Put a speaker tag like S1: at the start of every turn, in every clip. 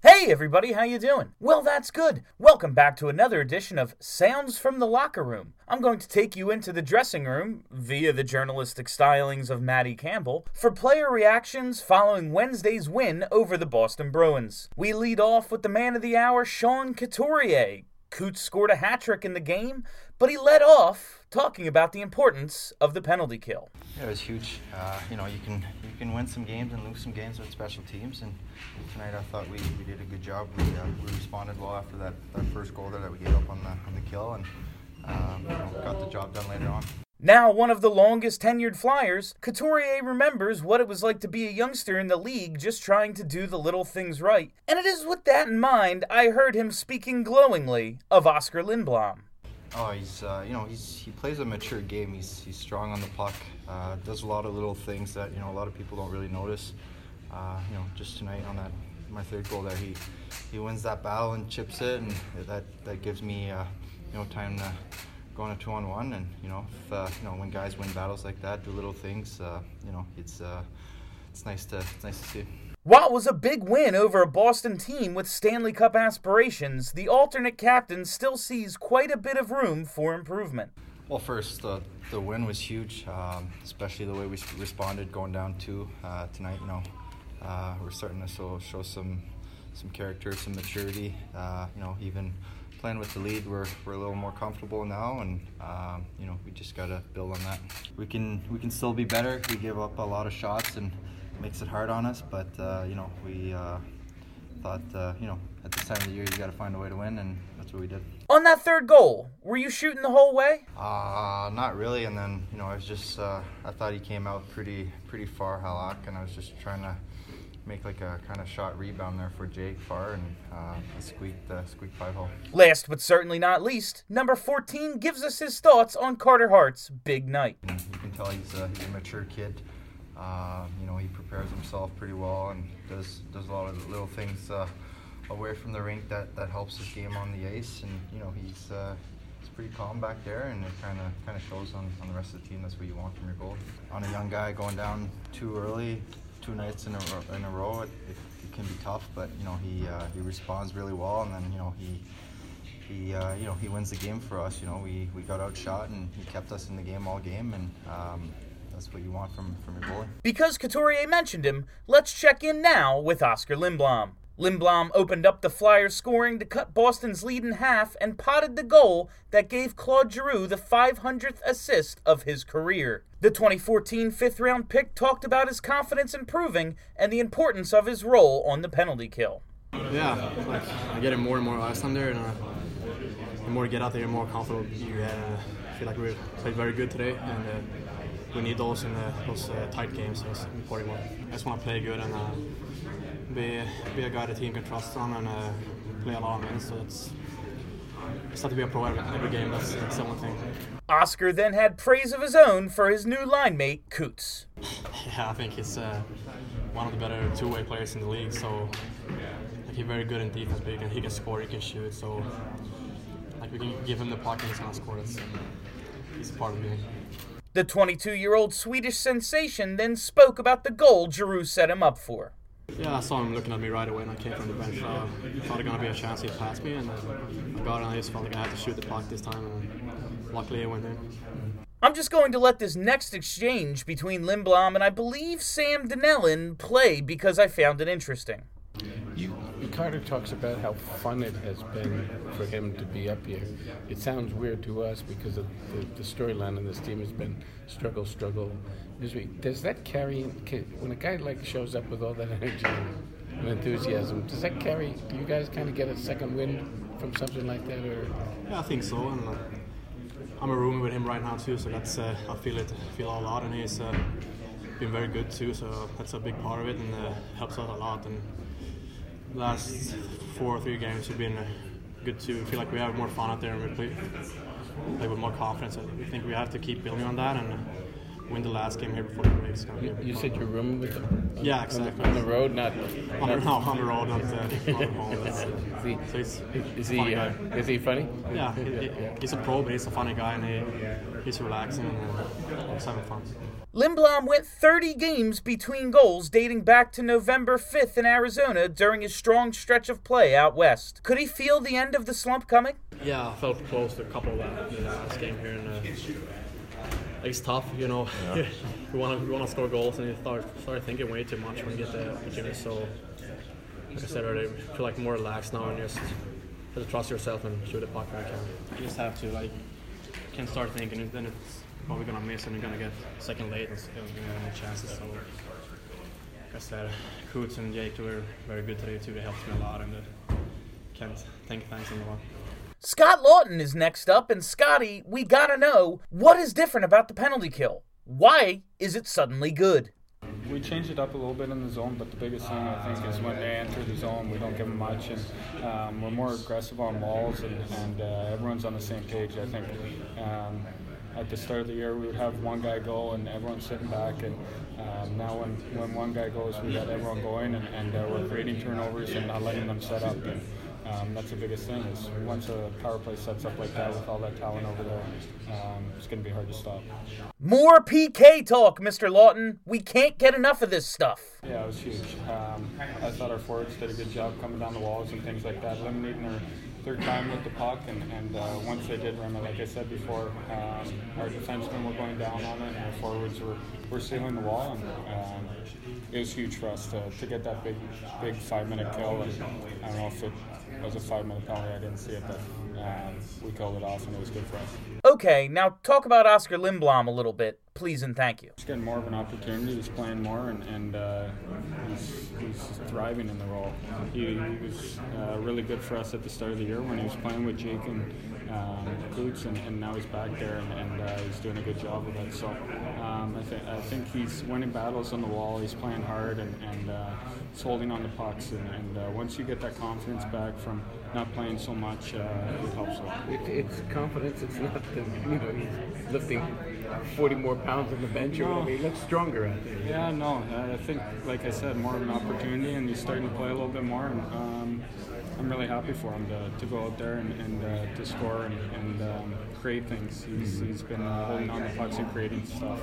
S1: Hey everybody, how you doing? Well, that's good. Welcome back to another edition of Sounds from the Locker Room. I'm going to take you into the dressing room via the journalistic stylings of Maddie Campbell for player reactions following Wednesday's win over the Boston Bruins. We lead off with the man of the hour, Sean Couturier. Coots scored a hat trick in the game, but he led off talking about the importance of the penalty kill.
S2: Yeah, it was huge. Uh, you know, you can you can win some games and lose some games with special teams, and tonight I thought we, we did a good job. We, uh, we responded well after that, that first goal there that we gave up on the on the kill, and um, you know, got the job done later on.
S1: Now, one of the longest tenured Flyers, Couturier remembers what it was like to be a youngster in the league just trying to do the little things right. And it is with that in mind I heard him speaking glowingly of Oscar Lindblom.
S2: Oh, he's uh, you know he's he plays a mature game. He's he's strong on the puck. Uh, does a lot of little things that you know a lot of people don't really notice. Uh, you know, just tonight on that my third goal there, he he wins that battle and chips it, and that that gives me uh, you know time to on a two on one. And you know, if, uh, you know when guys win battles like that, do little things. Uh, you know, it's it's nice to it's nice to see.
S1: It was a big win over a Boston team with Stanley Cup aspirations, the alternate captain still sees quite a bit of room for improvement.
S2: Well, first, uh, the win was huge, um, especially the way we responded going down two uh, tonight. You know, uh, we're starting to show, show some some character, some maturity. Uh, you know, even playing with the lead, we're, we're a little more comfortable now, and um, you know, we just gotta build on that. We can we can still be better. We give up a lot of shots and makes it hard on us. But uh, you know, we uh, thought uh, you know at this time of the year you got to find a way to win, and that's what we did.
S1: On that third goal, were you shooting the whole way?
S2: Uh, not really. And then you know, I was just uh, I thought he came out pretty pretty far Halak, and I was just trying to make like a kind of shot rebound there for Jake Farr and uh, squeaked uh, squeaked five hole.
S1: Last but certainly not least, number 14 gives us his thoughts on Carter Hart's big night.
S2: And you can tell he's a, he's a mature kid. Uh, you know, he prepares himself pretty well and does does a lot of little things uh, away from the rink that, that helps his game on the ice. And you know, he's uh, he's pretty calm back there, and it kind of kind of shows on, on the rest of the team. That's what you want from your goal. On a young guy going down too early, two nights in a row, in a row, it, it, it can be tough. But you know, he uh, he responds really well, and then you know he. He, uh, you know, he wins the game for us. You know, we, we got outshot and he kept us in the game all game, and um, that's what you want from, from your.
S1: Because Couturier mentioned him, let's check in now with Oscar Lindblom. Lindblom opened up the Flyers' scoring to cut Boston's lead in half and potted the goal that gave Claude Giroux the 500th assist of his career. The 2014 fifth round pick talked about his confidence improving and the importance of his role on the penalty kill.
S3: Yeah, like I get it more and more last time there, and uh, the more you get out there, the more comfortable you uh, feel like we played very good today, and uh, we need those in the, those uh, tight games. It's important. I just want to play good and uh, be be a guy the team can trust on and uh, play a lot of minutes. So it's it's not to be a pro every, every game. That's, that's the only thing.
S1: Oscar then had praise of his own for his new line mate, Coots.
S3: Yeah, I think he's uh, one of the better two-way players in the league. So like, he's very good in defense, but he can, he can score, he can shoot. So like we can give him the puck and he's gonna score. It's, he's a part of the game.
S1: The 22 year old Swedish sensation then spoke about the goal Giroux set him up for.
S3: Yeah, I saw him looking at me right away when I came from the bench. I thought it to be a chance he'd pass me, and um, I got it, and I just felt like I had to shoot the puck this time, and luckily it went in.
S1: I'm just going to let this next exchange between Lindblom and I believe Sam Donnellon play because I found it interesting.
S4: Carter talks about how fun it has been for him to be up here. It sounds weird to us because of the, the storyline in this team has been struggle, struggle, misery. Does that carry when a guy like shows up with all that energy and enthusiasm? Does that carry? Do you guys kind of get a second wind from something like that, or?
S3: Yeah, I think so. And uh, I'm a roomie with him right now too, so that's uh, I feel it, feel a lot, and he's uh, been very good too. So that's a big part of it, and uh, helps out a lot. And last four or three games have been uh, good to feel like we have more fun out there and we play, play with more confidence. I think we have to keep building on that and win the last game here before the break. It's gonna be a big
S4: You said you're rooming with them?
S3: Yeah,
S4: On
S3: exactly.
S4: the, on the road, not.
S3: on the,
S4: not
S3: no, on the road, not uh, on home. That's,
S4: is he,
S3: so he's
S4: is he, uh, is he funny?
S3: Yeah, he, he- he's a pro, but he's a funny guy and he, he's relaxing and he's having fun.
S1: Lindblom went 30 games between goals dating back to November 5th in Arizona during his strong stretch of play out west. Could he feel the end of the slump coming?
S3: Yeah, I felt close to a couple of that in the last game here, and uh, it's tough, you know. we want to we want to score goals, and you start start thinking way too much when you get the opportunity. So, like I said earlier, I feel like more relaxed now and just have to trust yourself and shoot the puck when you can. You just have to like can start thinking, and then it's probably gonna miss, and you're gonna get second late and still gonna have any chances. So, like I said, Coots and Jake were very good today too. They helped me a lot, and uh, can't thank thanks them a lot.
S1: Scott Laughton is next up, and Scotty, we gotta know what is different about the penalty kill? Why is it suddenly good?
S5: We changed it up a little bit in the zone, but the biggest thing I think is when they enter the zone, we don't give them much, and um, we're more aggressive on walls, and, and uh, everyone's on the same page. I think um, at the start of the year, we would have one guy go, and everyone's sitting back, and um, now when, when one guy goes, we got everyone going, and, and uh, we're creating turnovers and not letting them set up. And, um, that's the biggest thing. Is once a power play sets up like that with all that talent over there, um, it's going to be hard to stop.
S1: More PK talk, Mr. Laughton. We can't get enough of this stuff.
S5: Yeah, it was huge. Um, I thought our forwards did a good job coming down the walls and things like that, eliminating their third time with the puck. And, and uh, once they did rim it, like I said before, um, our defensemen were going down on it, and our forwards were, were sealing the wall. And um, it was huge for us to, to get that big big five minute kill. And I don't know if it was a five minute penalty. I didn't see it, but um, we called it off, and it was good for us.
S1: Okay, now talk about Oscar Lindblom a little bit, please and thank you.
S5: He's getting more of an opportunity. He's playing more, and, and uh, he's, he's thriving in the role. He, he was uh, really good for us at the start of the year when he was playing with Jake and um, Coots, and, and now he's back there, and, and uh, he's doing a good job with it. So um, I, th- I think he's winning battles on the wall. He's playing hard, and, and uh, he's holding on the pucks. And, and uh, once you get that confidence back from not playing so much, uh, it helps a lot.
S4: It, it's confidence. It's not that you know he's lifting 40 more pounds on the bench or
S5: No.
S4: whatever. He looks stronger out there.
S5: Yeah, no, I I think, like I said, more of an opportunity, and he's starting to play a little bit more. And um, I'm really happy for him to, to go out there and, and uh, to score and, and um, create things. He's, he's been uh, holding on to pucks and creating stuff.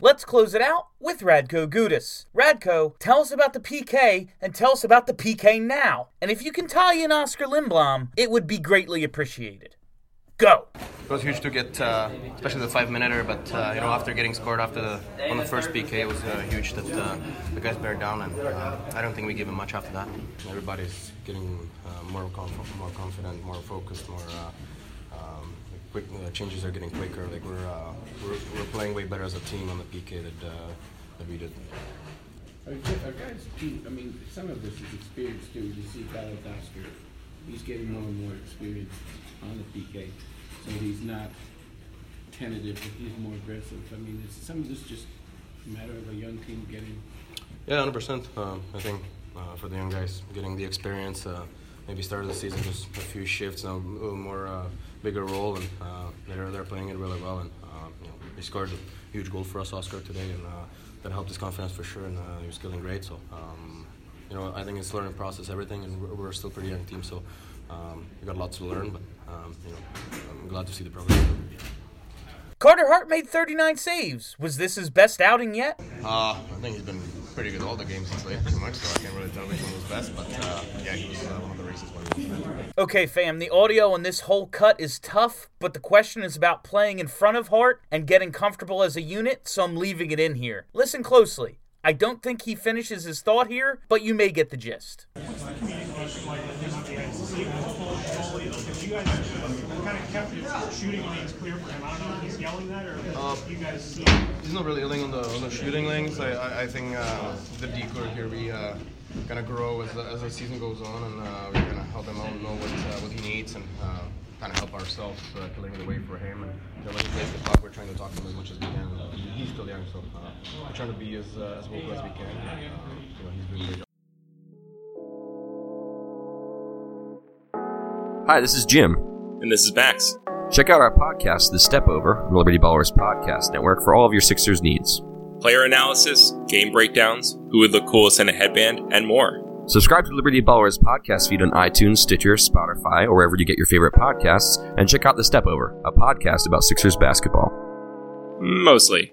S1: Let's close it out with Radko Gudas. Radko, tell us about the PK and tell us about the PK now. And if you can tie in Oscar Lindblom, it would be greatly appreciated. Go!
S6: It was huge to get, uh, especially the five minute but uh, you know after getting scored after the on the first PK, it was uh, huge that uh, the guys bear down, and uh, I don't think we gave him much after that.
S7: Everybody's getting uh, more conf- more confident, more focused, more. Uh, um, quick uh, changes are getting quicker. Like we're, uh, we're we're playing way better as a team on the PK that uh, that we did.
S4: Our, guys too. I mean, some of this is experience too. You see, guys Oscar, he's getting more and more experience on the PK, so he's not tentative. He's more aggressive. I mean, it's, some of this just a matter of a young team getting.
S7: Yeah, hundred percent. Um, I think uh, for the young guys, getting the experience, uh, maybe start of the season just a few shifts, now a little more uh, bigger role, and uh, they're they're playing it really well. And uh, you know, he scored a huge goal for us, Oscar, today, and uh, that helped his confidence for sure. And he was feeling great. So um, you know, I think it's a learning process, everything, and we're, we're still a pretty young team, so um, we got lots to learn. But um, you know, I'm glad to see the progress.
S1: Carter Hart made 39 saves. Was this his best outing yet?
S7: Uh, I think he's been pretty good all the games he's played, pretty much. So I can't really tell which one was best, but uh, yeah, he was uh, one of the reasons why he was best.
S1: Okay, fam, the audio on this whole cut is tough, but the question is about playing in front of Hart and getting comfortable as a unit, so I'm leaving it in here. Listen closely. I don't think he finishes his thought here, but you may get the gist.
S8: he's
S7: not really yelling on the on the shooting lanes. I I, I think uh, the decor here we uh, gonna grow as the, as the season goes on, and uh, we're gonna help him out and know what uh, what he needs and uh, kind of help ourselves uh, clearing the way for him. And you know, when he plays the puck, we're trying to talk to him as much as we can. Uh, he's still young, so uh, we're trying to be as uh, as vocal as we can. Uh, you know, he's doing a great.
S9: Hi, this is Jim.
S10: And this is Max.
S9: Check out our podcast, The Step Over, on the Liberty Ballers Podcast Network for all of your Sixers needs.
S10: Player analysis, game breakdowns, who would look coolest in a headband, and more.
S9: Subscribe to Liberty Ballers podcast feed on iTunes, Stitcher, Spotify, or wherever you get your favorite podcasts, and check out The Step Over, a podcast about Sixers basketball.
S10: Mostly.